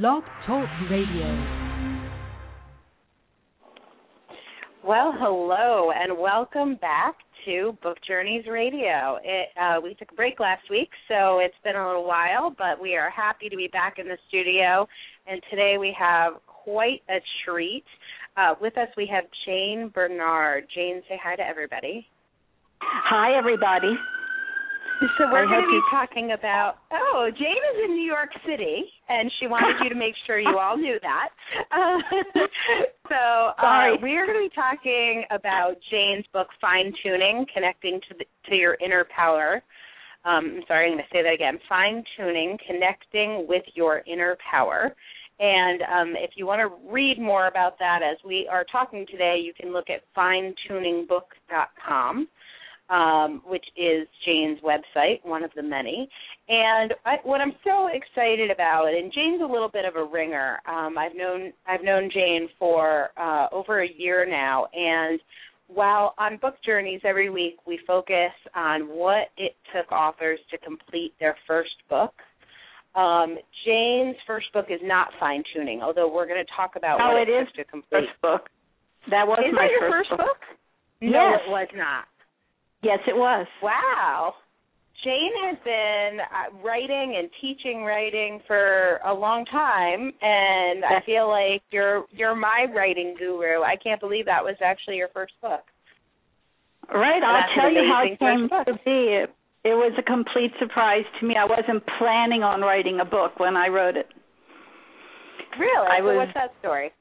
Blog Talk Radio. Well, hello and welcome back to Book Journeys Radio. It, uh, we took a break last week, so it's been a little while, but we are happy to be back in the studio. And today we have quite a treat. Uh, with us, we have Jane Bernard. Jane, say hi to everybody. Hi, everybody. So we're going to be talking about. Oh, Jane is in New York City, and she wanted you to make sure you all knew that. Uh, so uh, we are going to be talking about Jane's book, Fine Tuning: Connecting to the, to Your Inner Power. Um, I'm sorry, I'm going to say that again. Fine Tuning: Connecting with Your Inner Power. And um, if you want to read more about that as we are talking today, you can look at finetuningbook.com um, which is Jane's website, one of the many. And I, what I'm so excited about, and Jane's a little bit of a ringer. Um, I've known I've known Jane for uh, over a year now, and while on book journeys every week we focus on what it took authors to complete their first book. Um, Jane's first book is not fine tuning, although we're going to talk about oh, what it, it is took to complete. First book. That was is my that your first, first book? book? No, Yes. it was not. Yes, it was. Wow. Jane has been uh, writing and teaching writing for a long time and I feel like you're you're my writing guru. I can't believe that was actually your first book. Right, I'll tell you how it came first to be. It, it was a complete surprise to me. I wasn't planning on writing a book when I wrote it. Really? I so was- what's that story?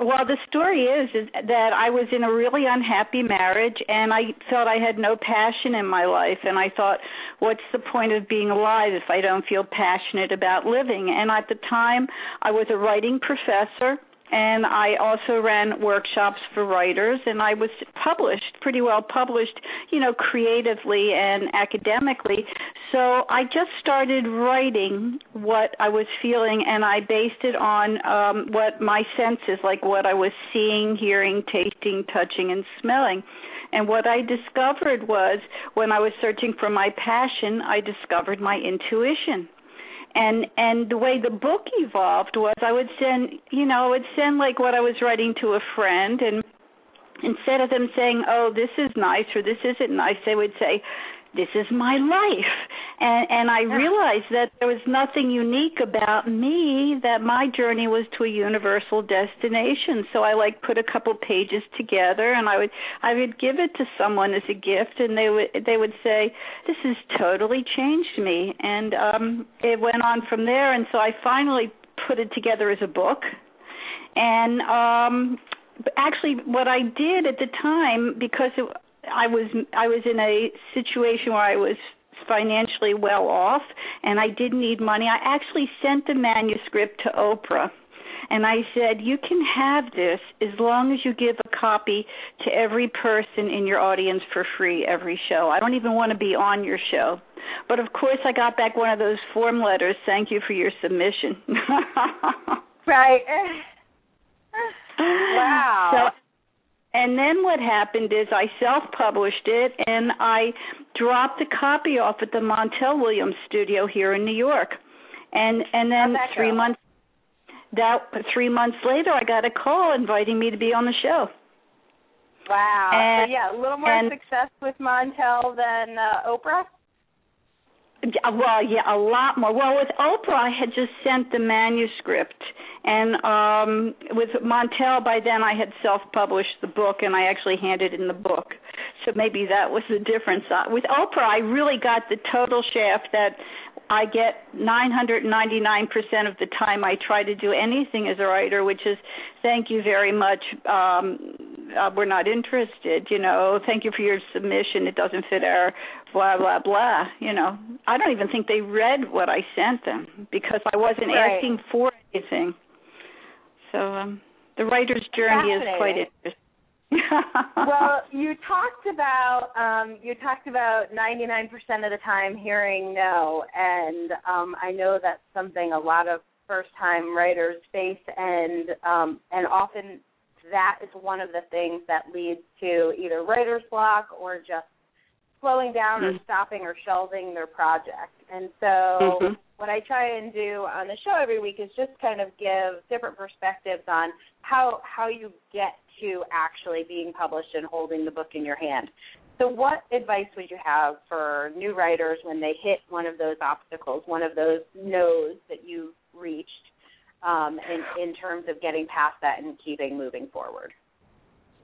Well, the story is is that I was in a really unhappy marriage and I felt I had no passion in my life and I thought what's the point of being alive if I don't feel passionate about living? And at the time I was a writing professor and I also ran workshops for writers and I was published pretty well published, you know, creatively and academically. So I just started writing what I was feeling and I based it on um what my senses like what I was seeing, hearing, tasting, touching and smelling. And what I discovered was when I was searching for my passion, I discovered my intuition and and the way the book evolved was I would send you know I would send like what I was writing to a friend and instead of them saying oh this is nice or this isn't nice they would say this is my life. And and I realized that there was nothing unique about me that my journey was to a universal destination. So I like put a couple pages together and I would I would give it to someone as a gift and they would they would say this has totally changed me. And um it went on from there. And so I finally put it together as a book. And um actually what I did at the time because it, I was I was in a situation where I was financially well off and I didn't need money I actually sent the manuscript to Oprah and I said, You can have this as long as you give a copy to every person in your audience for free every show. I don't even want to be on your show. But of course, I got back one of those form letters. Thank you for your submission. Right. wow. So, and then what happened is I self-published it, and I dropped a copy off at the Montel Williams studio here in New York. And and then three go? months that three months later, I got a call inviting me to be on the show. wow. and- so yeah, a little more and- success with Montel than uh, Oprah. Yeah, Well, yeah, a lot more. Well, with Oprah, I had just sent the manuscript, and um with Montel, by then I had self-published the book, and I actually handed in the book. So maybe that was the difference. Uh, with Oprah, I really got the total shaft that I get 999% of the time I try to do anything as a writer, which is thank you very much. Um, uh, we're not interested. You know, thank you for your submission. It doesn't fit our blah blah blah. You know, I don't even think they read what I sent them because I wasn't Right. asking for anything. So um, the writer's journey is quite interesting. well, you talked about um, you talked about 99% of the time hearing no, and um, I know that's something a lot of first-time writers face, and um, and often that is one of the things that leads to either writer's block or just slowing down mm-hmm. or stopping or shelving their project. And so mm-hmm. what I try and do on the show every week is just kind of give different perspectives on how how you get to actually being published and holding the book in your hand. So what advice would you have for new writers when they hit one of those obstacles, one of those no's that you've reached um, in, in terms of getting past that and keeping moving forward?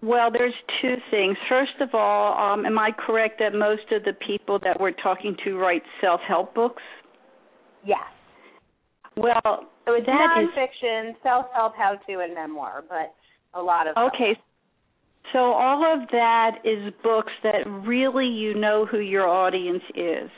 Well, there's two things. First of all, um, am I correct that most of the people that we're talking to write self-help books? Yes. Well, so it's that nonfiction, is... self-help, how-to, and memoir, but a lot of okay. So all of that is books that really you know who your audience is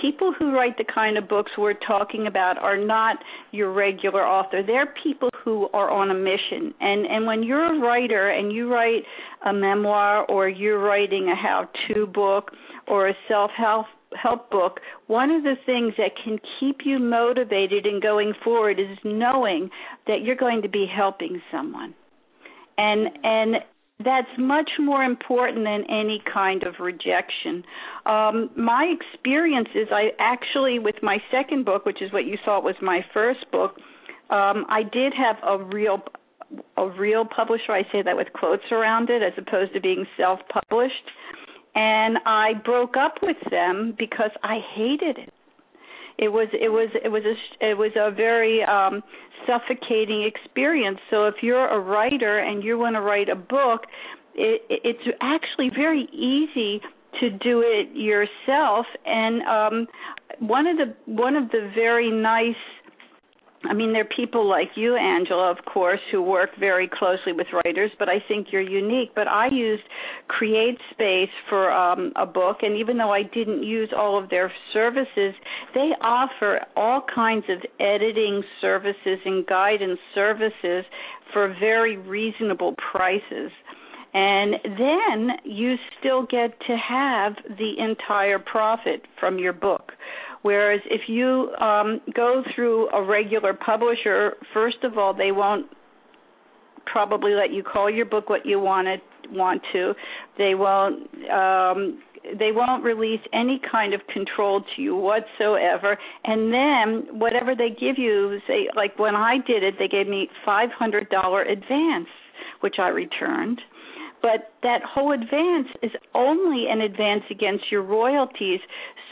people who write the kind of books we're talking about are not your regular author. They're people who are on a mission. And and when you're a writer and you write a memoir or you're writing a how-to book or a self-help help book, one of the things that can keep you motivated and going forward is knowing that you're going to be helping someone. And and that's much more important than any kind of rejection. Um, my experience is I actually, with my second book, which is what you thought was my first book, um, I did have a real a real publisher. I say that with quotes around it, as opposed to being self-published. And I broke up with them because I hated it it was it was it was a it was a very um suffocating experience. So if you're a writer and you want to write a book it it's actually very easy to do it yourself. And um one of the one of the very nice I mean, there are people like you, Angela, of course, who work very closely with writers, but I think you're unique. But I used CreateSpace for um, a book, and even though I didn't use all of their services, they offer all kinds of editing services and guidance services for very reasonable prices. And then you still get to have the entire profit from your book Whereas if you um, go through a regular publisher, first of all, they won't probably let you call your book what you want it want to. They won't um they won't release any kind of control to you whatsoever. And then whatever they give you say like when I did it they gave me $500 advance which I returned. But that whole advance is only an advance against your royalties.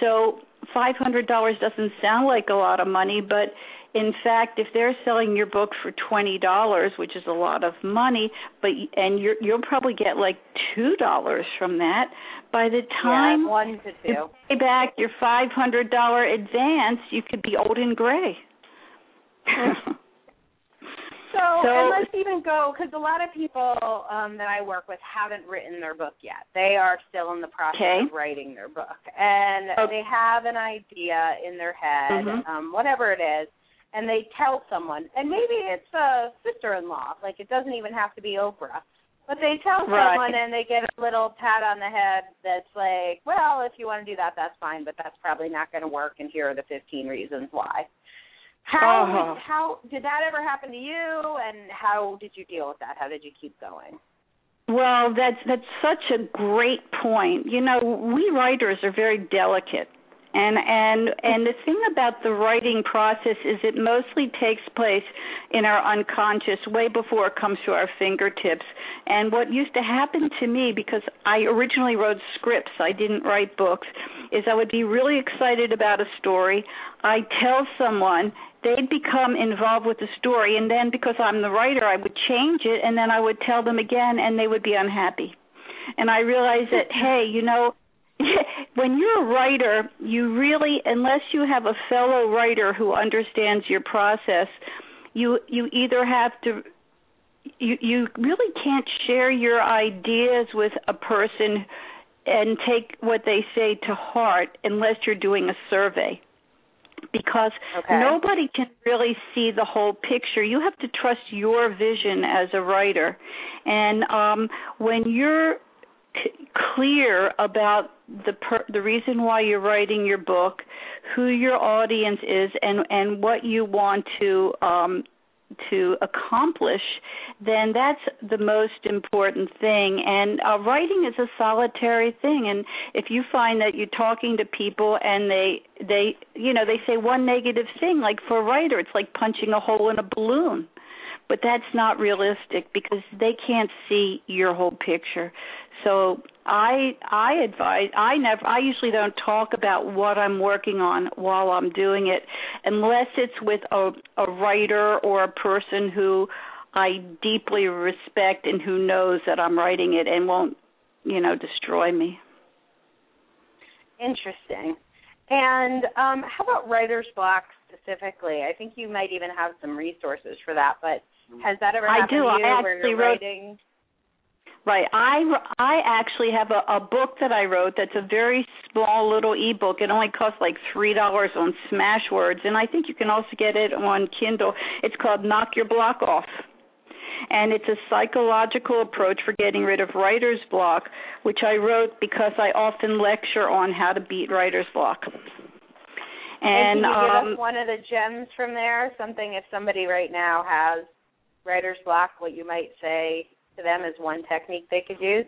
So $500 doesn't sound like a lot of money, but in fact, if they're selling your book for twenty dollars, which is a lot of money, but and you're, you'll probably get like two dollars from that. By the time yeah, one to two. you pay back your five hundred dollar advance, you could be old and gray. So, so and let's even go because a lot of people um, that I work with haven't written their book yet. They are still in the process okay. of writing their book, and okay. they have an idea in their head, mm-hmm. um, whatever it is, and they tell someone, and maybe it's a sister-in-law. Like it doesn't even have to be Oprah. But they tell right. someone and they get a little pat on the head that's like, well, if you want to do that, that's fine, but that's probably not going to work, and here are the 15 reasons why. How uh-huh. how did that ever happen to you, and how did you deal with that? How did you keep going? Well, that's that's such a great point. You know, we writers are very delicate. And and and the thing about the writing process is it mostly takes place in our unconscious way before it comes to our fingertips. And what used to happen to me because I originally wrote scripts, I didn't write books, is I would be really excited about a story. I tell someone they'd become involved with the story and then because I'm the writer I would change it and then I would tell them again and they would be unhappy. And I realized that hey, you know, when you're a writer, you really unless you have a fellow writer who understands your process, you you either have to you you really can't share your ideas with a person and take what they say to heart unless you're doing a survey because okay. nobody can really see the whole picture. You have to trust your vision as a writer. And um when you're clear about the per- the reason why you're writing your book, who your audience is and and what you want to um to accomplish, then that's the most important thing. And uh, writing is a solitary thing. And if you find that you're talking to people and they they you know they say one negative thing, like for a writer, it's like punching a hole in a balloon. But that's not realistic because they can't see your whole picture. So I I advise I never I usually don't talk about what I'm working on while I'm doing it unless it's with a a writer or a person who I deeply respect and who knows that I'm writing it and won't, you know, destroy me. Interesting. And um how about writer's block specifically? I think you might even have some resources for that, but has that ever happened I do. to you I actually wrote, writing Right. I I actually have a, a book that I wrote that's a very small little ebook. It only costs like three dollars on Smashwords, and I think you can also get it on Kindle. It's called Knock Your Block Off. And it's a psychological approach for getting rid of writer's block, which I wrote because I often lecture on how to beat writer's block. And, and can you um, give us one of the gems from there? Something if somebody right now has writer's block, what you might say to them is one technique they could use?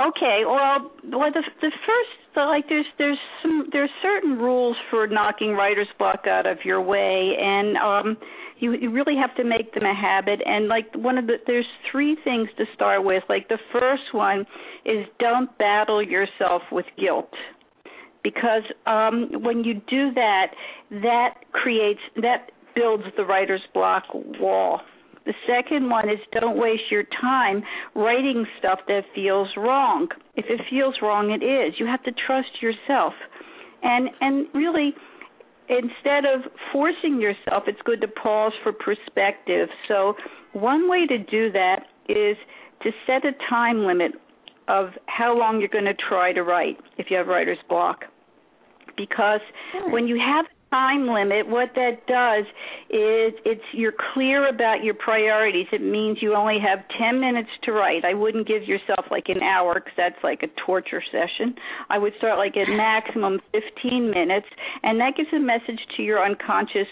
Okay, well, well, the the first, like, there's there's some there's certain rules for knocking writer's block out of your way, and um, you you really have to make them a habit. And like one of the there's three things to start with. Like the first one is don't battle yourself with guilt, because um, when you do that, that creates that builds the writer's block wall the second one is don't waste your time writing stuff that feels wrong. If it feels wrong, it is. You have to trust yourself. And and really instead of forcing yourself, it's good to pause for perspective. So one way to do that is to set a time limit of how long you're going to try to write if you have writer's block. Because when you have time limit, what that does is it's you're clear about your priorities. It means you only have 10 minutes to write. I wouldn't give yourself like an hour because that's like a torture session. I would start like at maximum 15 minutes, and that gives a message to your unconscious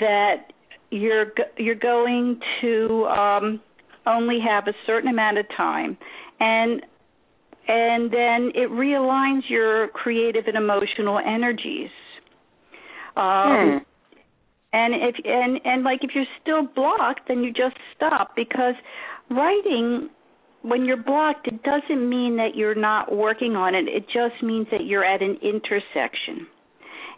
that you're you're going to um, only have a certain amount of time, and and then it realigns your creative and emotional energies um, hmm. And if and and like if you're still blocked, then you just stop because writing when you're blocked, it doesn't mean that you're not working on it. It just means that you're at an intersection.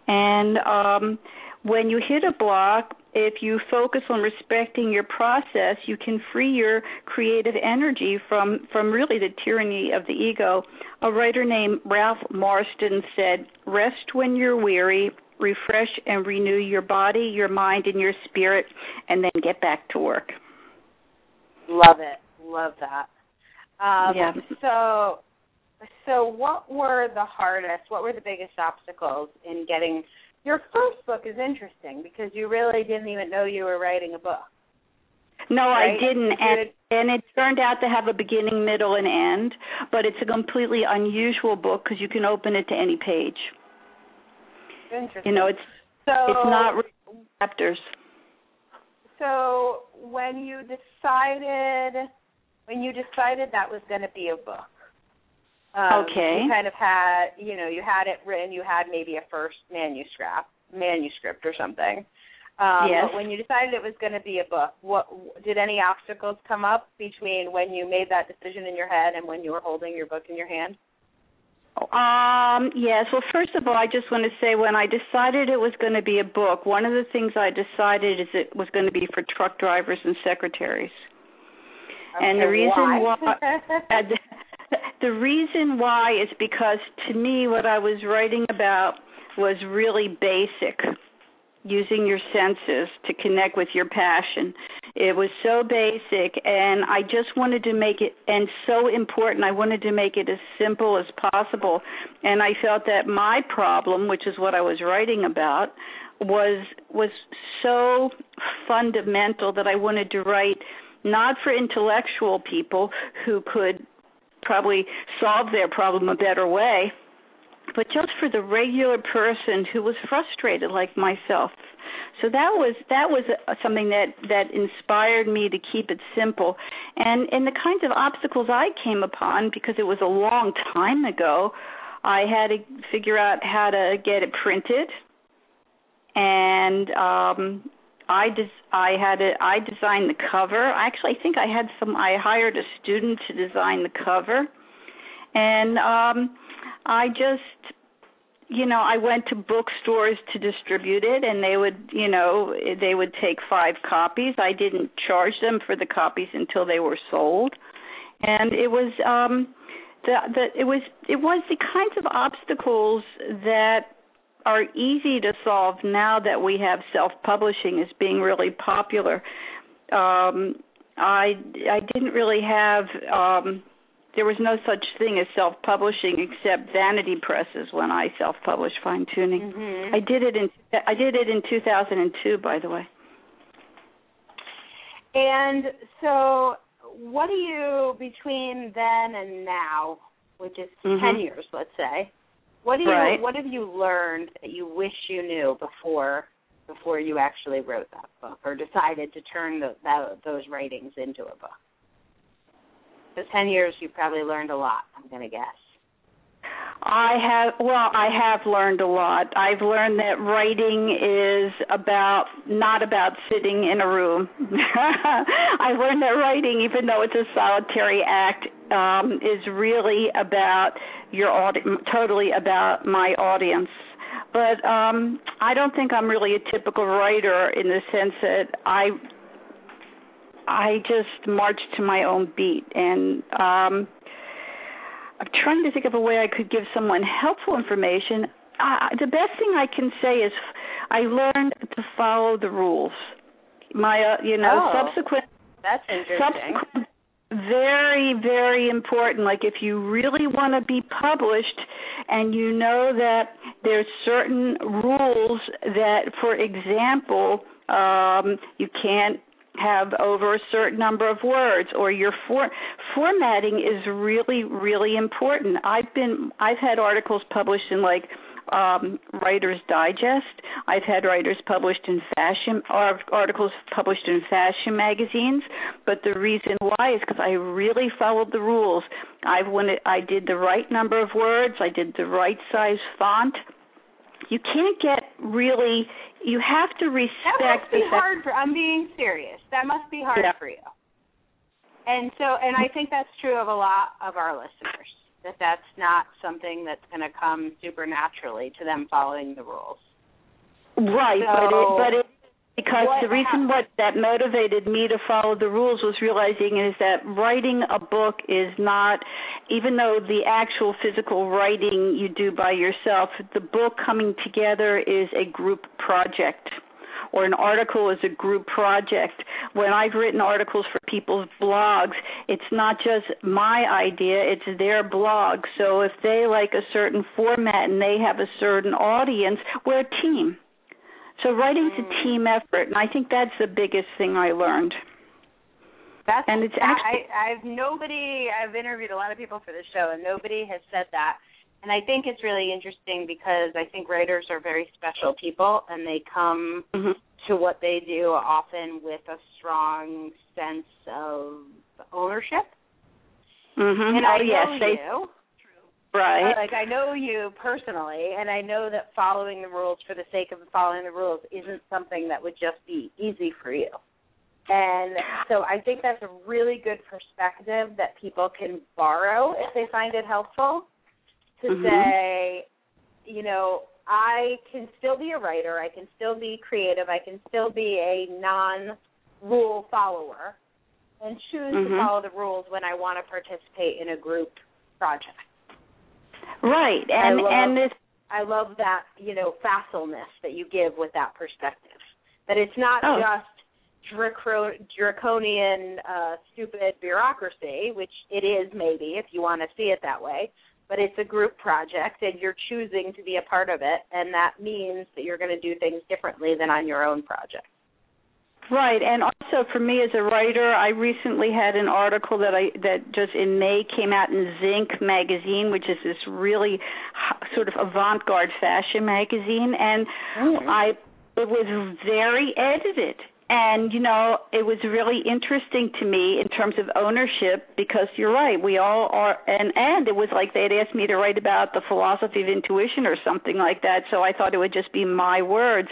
And um, when you hit a block, if you focus on respecting your process, you can free your creative energy from from really the tyranny of the ego. A writer named Ralph Marston said, "Rest when you're weary, refresh and renew your body, your mind, and your spirit, and then get back to work. Love it. Love that. Um, yeah. So, so what were the hardest? What were the biggest obstacles in getting your first book? Is interesting because you really didn't even know you were writing a book. No, right? I didn't, and and it turned out to have a beginning, middle, and end. But it's a completely unusual book because you can open it to any page. Interesting. You know, it's so, it's not chapters. So when you decided when you decided that was going to be a book, um, okay, you kind of had you know you had it written, you had maybe a first manuscript manuscript or something. Um, yes. But when you decided it was going to be a book, what did any obstacles come up between when you made that decision in your head and when you were holding your book in your hand? Um, yes. Well, first of all, I just want to say when I decided it was going to be a book, one of the things I decided is it was going to be for truck drivers and secretaries. Okay, and the reason why, why the, the reason why is because to me what I was writing about was really basic using your senses to connect with your passion. It was so basic, and I just wanted to make it, and so important, I wanted to make it as simple as possible. And I felt that my problem, which is what I was writing about, was was so fundamental that I wanted to write not for intellectual people who could probably solve their problem a better way but just for the regular person who was frustrated like myself. So that was that was something that that inspired me to keep it simple. And and the kinds of obstacles I came upon because it was a long time ago, I had to figure out how to get it printed. And um I des- I had a I designed the cover. Actually, I think I had some. I hired a student to design the cover, and um, I just, you know, I went to bookstores to distribute it, and they would, you know, they would take five copies. I didn't charge them for the copies until they were sold, and it was um, the the it was it was the kinds of obstacles that are easy to solve now that we have self-publishing as being really popular. Um, I I didn't really have um, there was no such thing as self-publishing except vanity presses when I self-published fine tuning. Mm-hmm. I did it in I did it in 2002 by the way. And so what do you between then and now, which is mm-hmm. 10 years let's say, what do you right. what have you learned that you wish you knew before before you actually wrote that book or decided to turn the, that, those writings into a book? For 10 years you probably learned a lot, I'm going to guess. I have well, I have learned a lot. I've learned that writing is about not about sitting in a room. I've learned that writing, even though it's a solitary act, um, is really about your audi- totally about my audience. But um, I don't think I'm really a typical writer in the sense that I I just march to my own beat and um I'm trying to think of a way I could give someone helpful information. Uh, the best thing I can say is I learned to follow the rules. My, uh, you know, oh, subsequent. That's interesting. Subsequent, very, very important. Like if you really want to be published, and you know that there's certain rules that, for example, um, you can't have over a certain number of words or your for, formatting is really really important. I've been i've had articles published in like um writers digest. I've had writers published in fashion articles published in fashion magazines. But the reason why is because i really followed the rules. I when i did the right number of words. I did the right size font you can't get really you have to respect that must be hard for i'm being serious. That must be hard yeah. for you. And so and i think that's true of a lot of our listeners that that's not something that's going to come supernaturally to them following the rules. Right so, but it but it because what the reason what that motivated me to follow the rules was realizing is that writing a book is not even though the actual physical writing you do by yourself the book coming together is a group project. Or an article is a group project. When i've written articles for people's blogs it's not just my idea it's their blog. So if they like a certain format and they have a certain audience we're a team so writing's a team effort, and I think that's the biggest thing I learned. That's and it's actually I, I've nobody I've interviewed a lot of people for the show and nobody has said that. And I think it's really interesting because I think writers are very special people and they come mm-hmm. to what they do often with a strong sense of ownership. Mm-hmm. And oh I yes, they you. Right. Like I know you personally, and I know that following the rules for the sake of following the rules isn't something that would just be easy for you. And so I think that's a really good perspective that people can borrow if they find it helpful to Mhm. say, you know, I can still be a writer, I can still be creative, I can still be a non rule follower and choose to Mhm. follow the rules when I want to participate in a group project. Right, and love- and this I love that, you know, facilness that you give with that perspective. That it's not Oh. just draco- draconian, uh, stupid bureaucracy, which it is maybe if you want to see it that way, but it's a group project and you're choosing to be a part of it, and that means that you're going to do things differently than on your own project. Right, and also for me as a writer, I recently had an article that I that just in May came out in Zink magazine, which is this really sort of avant-garde fashion magazine, and mm-hmm. I it was very edited and you know it was really interesting to me in terms of ownership because you're right we all are and and it was like they'd asked me to write about the philosophy of intuition or something like that so i thought it would just be my words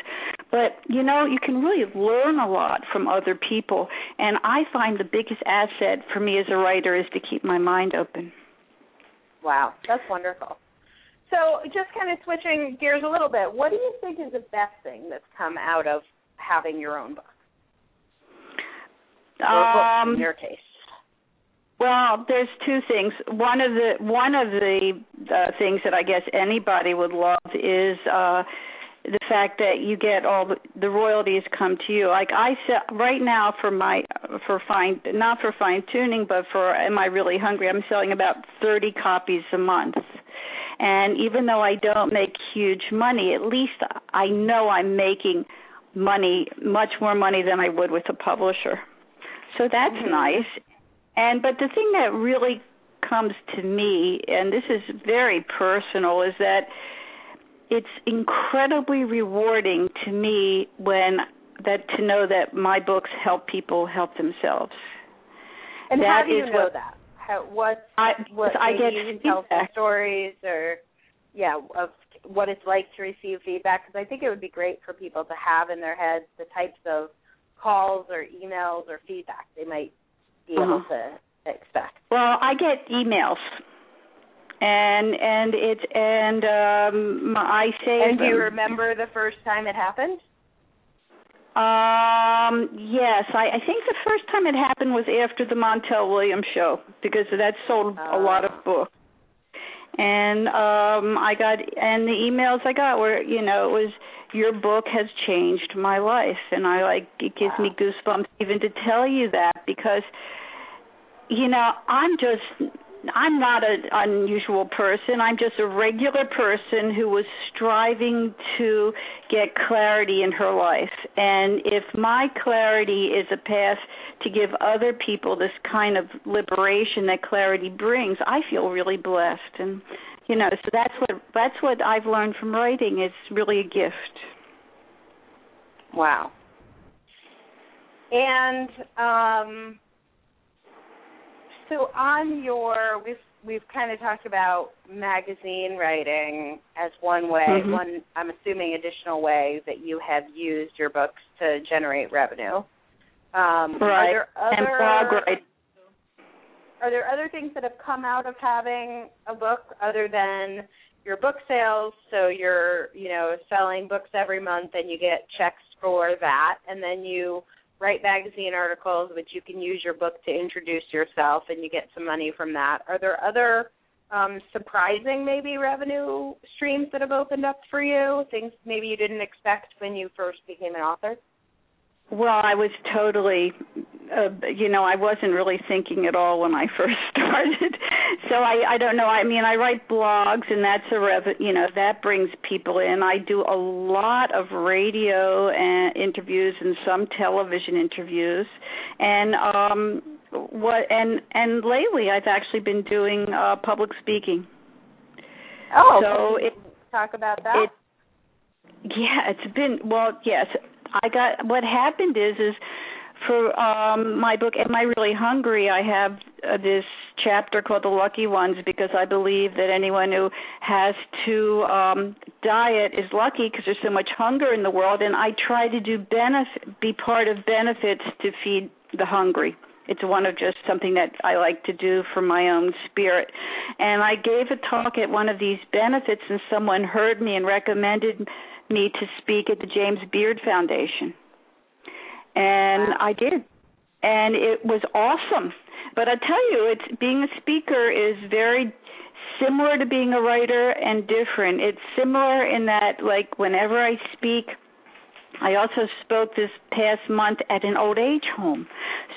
but you know you can really learn a lot from other people and i find the biggest asset for me as a writer is to keep my mind open wow that's wonderful so just kind of switching gears a little bit what do you think is the best thing that's come out of having your own book um, in your case? Well, there's two things. One of the one of the uh, things that I guess anybody would love is uh the fact that you get all the, the royalties come to you. Like I sell right now for my for fine not for fine tuning, but for am I really hungry? I'm selling about 30 copies a month. And even though I don't make huge money, at least I know I'm making money, much more money than I would with a publisher. So that's mm-hmm. nice. And but the thing that really comes to me and this is very personal is that it's incredibly rewarding to me when that to know that my books help people help themselves. And that how do you know what, that? How, what I, what I get you tell stories or yeah of what it's like to receive feedback because I think it would be great for people to have in their heads the types of calls or emails or feedback they might be able uh-huh. to expect? Well, I get emails. And and it and um I say And do you remember the first time it happened? Um yes, I, I think the first time it happened was after the Montel Williams show because that sold a lot of Oh. books. And um I got and the emails I got were, you know, it was your book has changed my life and I like it gives me goosebumps even to tell you that because you know, I'm just I'm not an unusual person. I'm just a regular person who was striving to get clarity in her life. And if my clarity is a path to give other people this kind of liberation that clarity brings, I feel really blessed. And you know, so that's what that's what I've learned from writing. It's really a gift. Wow. And um so on your we've we've kind of talked about magazine writing as one way, Mhm. one I'm assuming additional way that you have used your books to generate revenue. Um, Right. Are there other and blog writing. are there other things that have come out of having a book other than your book sales so you're you know selling books every month and you get checks for that and then you write magazine articles which you can use your book to introduce yourself and you get some money from that. Are there other um, surprising maybe revenue streams that have opened up for you? Things maybe you didn't expect when you first became an author Well, I was totally, uh, you know, I wasn't really thinking at all when I first started. So I, I don't know. I mean, I write blogs, and that's a rev, you know, that brings people in. I do a lot of radio and interviews and some television interviews, and um, what and and lately I've actually been doing uh, public speaking. oh So can you it- talk about that it yeah it's been well yes i got what happened is is for um my book am i really hungry i have uh, this chapter called the lucky ones because i believe that anyone who has to um diet is lucky because there's so much hunger in the world and i try to do benefit be part of benefits to feed the hungry it's one of just something that I like to do for my own spirit. And I gave a talk at one of these benefits, and someone heard me and recommended me to speak at the James Beard Foundation. And Wow. I did. And it was awesome. But I tell you, it's being a speaker is very similar to being a writer and different. It's similar in that like whenever I speak I also spoke this past month at an old age home.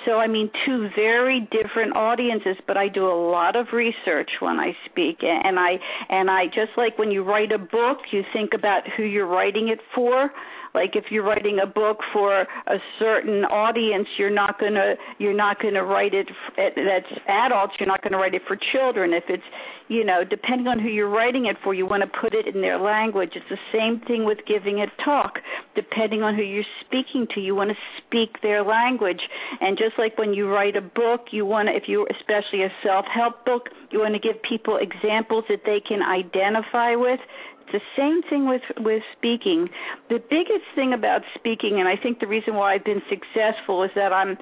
So I mean two very different audiences, but I do a lot of research when I speak and I and I just like when you write a book, you think about who you're writing it for. Like if you're writing a book for a certain audience you're not going to you're not going to write it that's adults you're not going to write it for children. If it's you know depending on who you're writing it for you want to put it in their language. It's the same thing with giving a talk. Depending on who you're speaking to you want to speak their language. And just like when you write a book you want to if you especially a self-help book you want to give people examples that they can identify with it's the same thing with with speaking. The biggest thing about speaking, and I think the reason why I've been successful is that I'm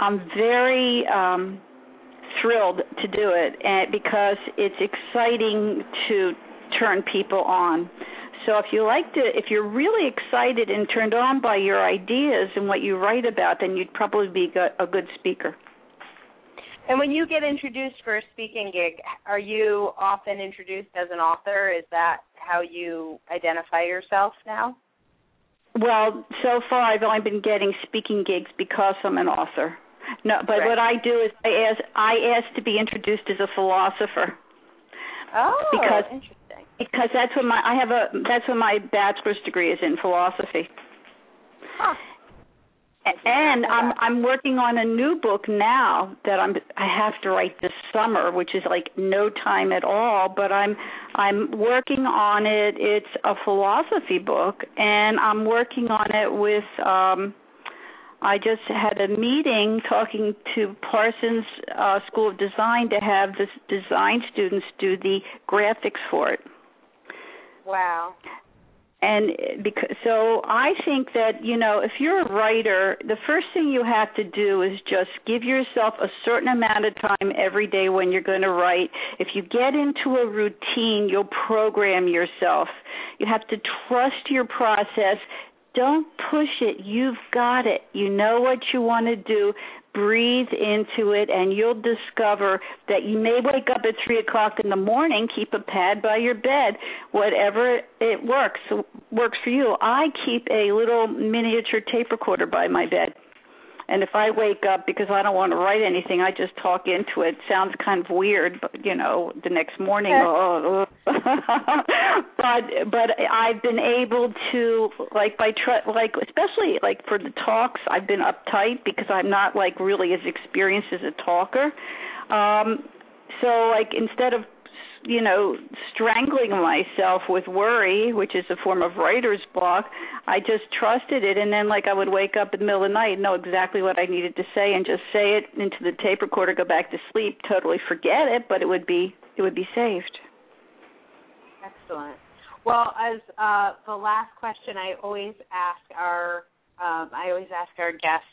I'm very um, thrilled to do it, and because it's exciting to turn people on. So if you like to, if you're really excited and turned on by your ideas and what you write about, then you'd probably be a good speaker. And when you get introduced for a speaking gig, are you often introduced as an author? Is that how you identify yourself now? Well, so far I've only been getting speaking gigs because I'm an author. No, but right. what I do is I ask I ask to be introduced as a philosopher. Oh, because, interesting. Because that's what my I have a that's what my bachelor's degree is in philosophy. Huh and I'm I'm working on a new book now that I'm I have to write this summer, which is like no time at all, but I'm I'm working on it. It's a philosophy book and I'm working on it with um I just had a meeting talking to Parsons uh, School of Design to have the design students do the graphics for it. Wow and eh, because so i think that you know if you're a writer the first thing you have to do is just give yourself a certain amount of time every day when you're going to write. If you get into a routine you'll program yourself. You have to trust your process don't push it. You've got it. You know what you want to do. Breathe into it and you'll discover that you may wake up at three o'clock in the morning keep a pad by your bed whatever it works works for you. I keep a little miniature tape recorder by my bed and if I wake up because I don't want to write anything, I just talk into it. Sounds kind of weird, but you know, the next morning, oh, but but I've been able to like by tr- like especially like for the talks, I've been uptight because I'm not like really as experienced as a talker. Um so like instead of you know, strangling myself with worry, which is a form of writer's block, I just trusted it. And then, like, I would wake up in the middle of the night, know exactly what I needed to say, and just say it into the tape recorder, go back to sleep, totally forget it, but it would be it would be saved. Excellent. Well, as uh, the last question, I always ask our um, I always ask our guests.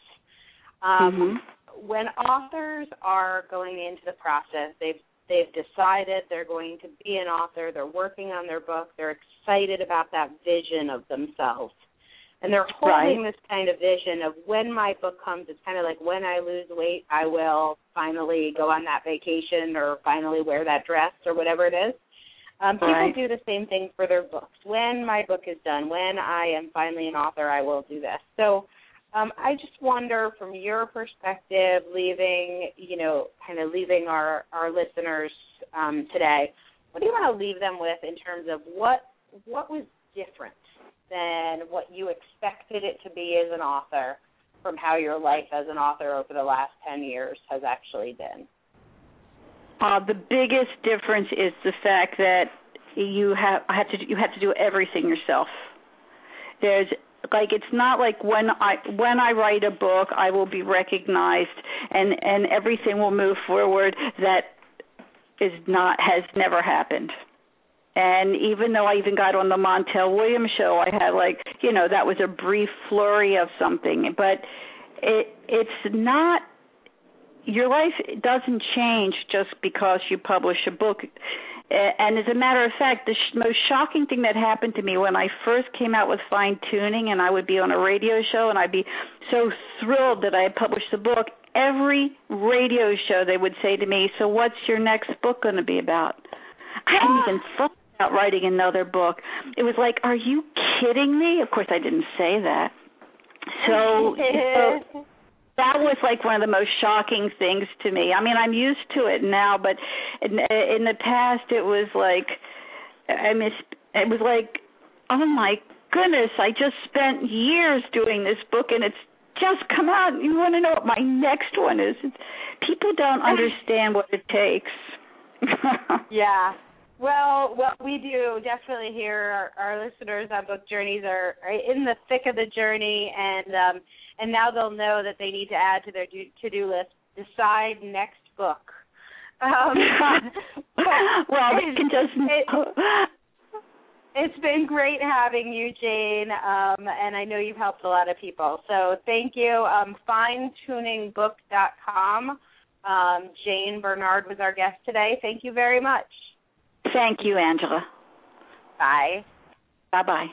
Um, mm-hmm. When authors are going into the process, they've they've decided they're going to be an author, they're working on their book, they're excited about that vision of themselves. And they're holding right. this kind of vision of when my book comes, it's kind of like when I lose weight, I will finally go on that vacation or finally wear that dress or whatever it is. Um, people right. do the same thing for their books. When my book is done, when I am finally an author, I will do this. So um, I just wonder, from your perspective, leaving you know, kind of leaving our our listeners um, today, what do you want to leave them with in terms of what what was different than what you expected it to be as an author, from how your life as an author over the last ten years has actually been? Uh, the biggest difference is the fact that you have have to you have to do everything yourself. There's like it's not like when i when i write a book i will be recognized and and everything will move forward that is not has never happened. And even though i even got on the montel williams show i had like you know that was a brief flurry of something. But it it's not your life doesn't change just because you publish a book and as a matter of fact, the sh- most shocking thing that happened to me when I first came out with fine tuning, and I would be on a radio show, and I'd be so thrilled that I had published the book. Every radio show, they would say to me, "So what's your next book going to be about?" I hadn't even thought about writing another book. It was like, "Are you kidding me?" Of course, I didn't say that. So, so that was like one of the most shocking things to me. I mean, I'm used to it now, but in, in the past, it was like, I miss. It was like, oh my goodness, I just spent years doing this book and it's just come out. You want to know what my next one is? People don't understand what it takes. yeah. Well, what we do definitely here, our, our listeners on Book Journeys are, are in the thick of the journey, and um, and now they'll know that they need to add to their to-do list. Decide next book. Um, well, they can just. It, it's been great having you, Jane, um, and I know you've helped a lot of people. So thank you. Um, FineTuningBook.com. Um, Jane Bernard was our guest today. Thank you very much. Thank you, Angela. Bye. Bye bye.